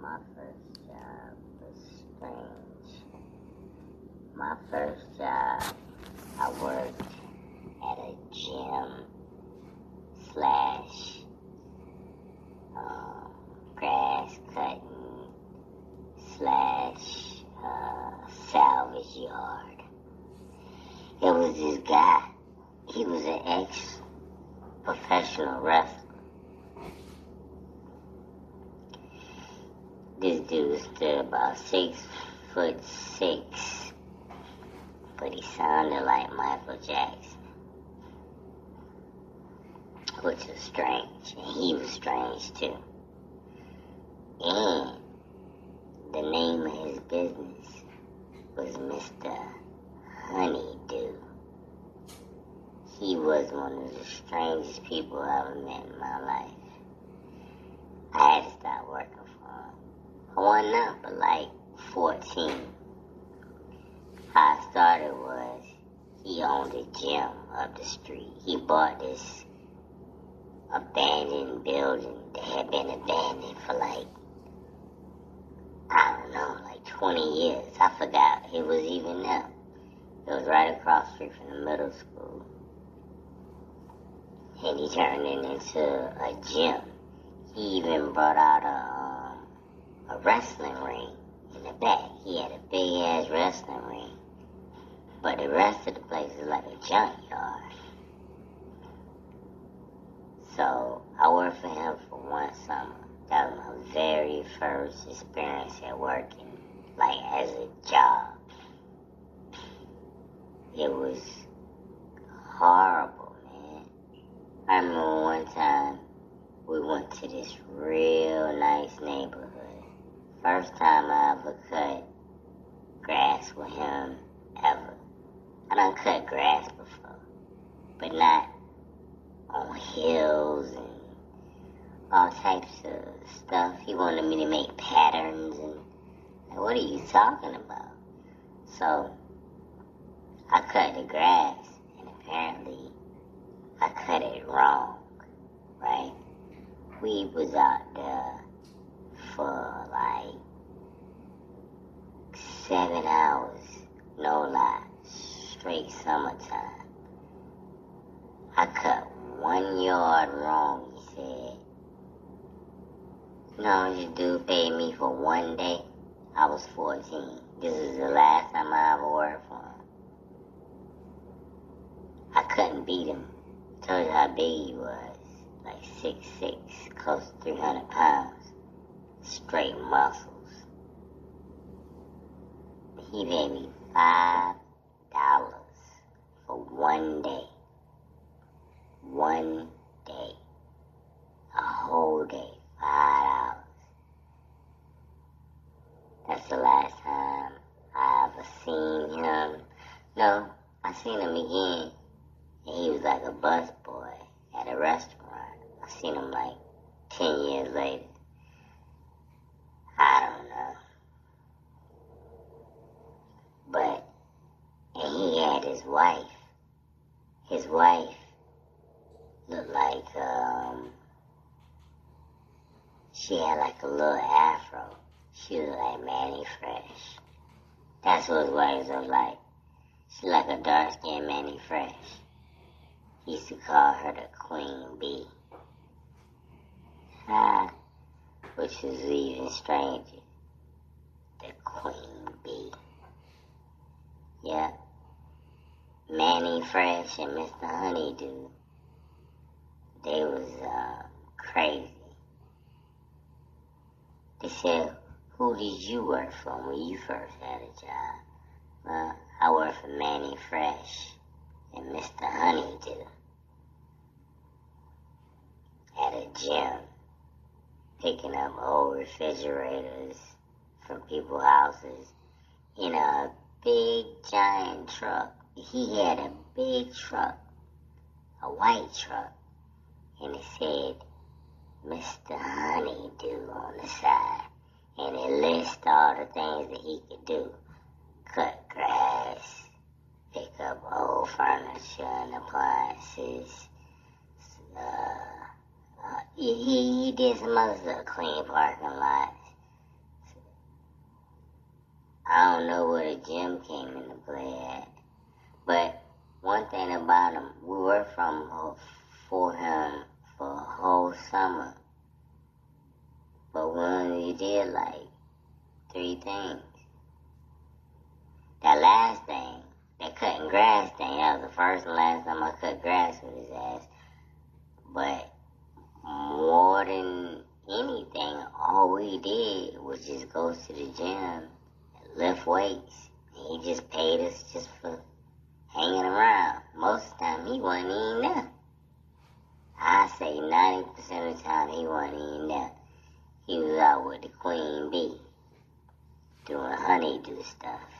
My first job was strange. My first job, I worked at a gym slash um, grass cutting slash uh, salvage yard. It was this guy. He was an ex professional wrestler. This dude stood about six foot six, but he sounded like Michael Jackson, which was strange, and he was strange too. And the name of his business was Mr. Honeydew. He was one of the strangest people I ever met in my life. I had to stop working. Wasn't up like 14. How I started was he owned a gym up the street. He bought this abandoned building that had been abandoned for like, I don't know, like 20 years. I forgot it was even there. It was right across the street from the middle school. And he turned it into a gym. He even brought out a, a wrestling ring in the back. He had a big ass wrestling ring. But the rest of the place is like a junkyard. So I worked for him for one summer. That was my very first experience at working, like as a job. It was horrible, man. I remember one time we went to this real nice neighborhood. First time I ever cut grass with him ever. I done cut grass before, but not on hills and all types of stuff. He wanted me to make patterns and like, what are you talking about? So I cut the grass and apparently I cut it wrong, right? We was out there for like seven hours, no lie, straight summertime. I cut one yard wrong, he said. "No, You dude paid me for one day. I was 14. This is the last time I ever worked for him. I couldn't beat him. I Told you how big he was. Like six six, close to 300 pounds. Straight muscles. He gave me five dollars for one day. One day. A whole day. Five dollars. That's the last time I ever seen him. No, I seen him again. And he was like a bus boy at a restaurant. I seen him like 10 years later. I don't know. But, and he had his wife. His wife looked like, um, she had like a little afro. She looked like Mannie Fresh. That's what his wife was like. She like a dark skinned Mannie Fresh. He used to call her the Queen Bee. Ah, which is even stranger. The Queen Bee. Yeah. Mannie Fresh and Mr. Honeydew. They was uh, crazy. They said, who did you work for when you first had a job? Well, I worked for Mannie Fresh and Mr. Honeydew at a gym, picking up old refrigerators from people's houses in a big giant truck. He had a big truck, a white truck, and it said Mr. Honeydew on the side. And it lists all the things that he could do. Cut grass, pick up old furniture and appliances. Uh, uh, he, he did some other stuff, clean parking lots. I don't know where the gym came into play at. But one thing about him, we worked from for him for a whole summer. But we only did like three things. That last thing, that cutting grass thing, that was the first and last time I cut grass with his ass. But anything, all we did was just go to the gym, lift weights. He just paid us just for hanging around. Most of the time, he wasn't even there. I say 90% of the time, he wasn't even there. He was out with the queen bee, doing honeydew stuff.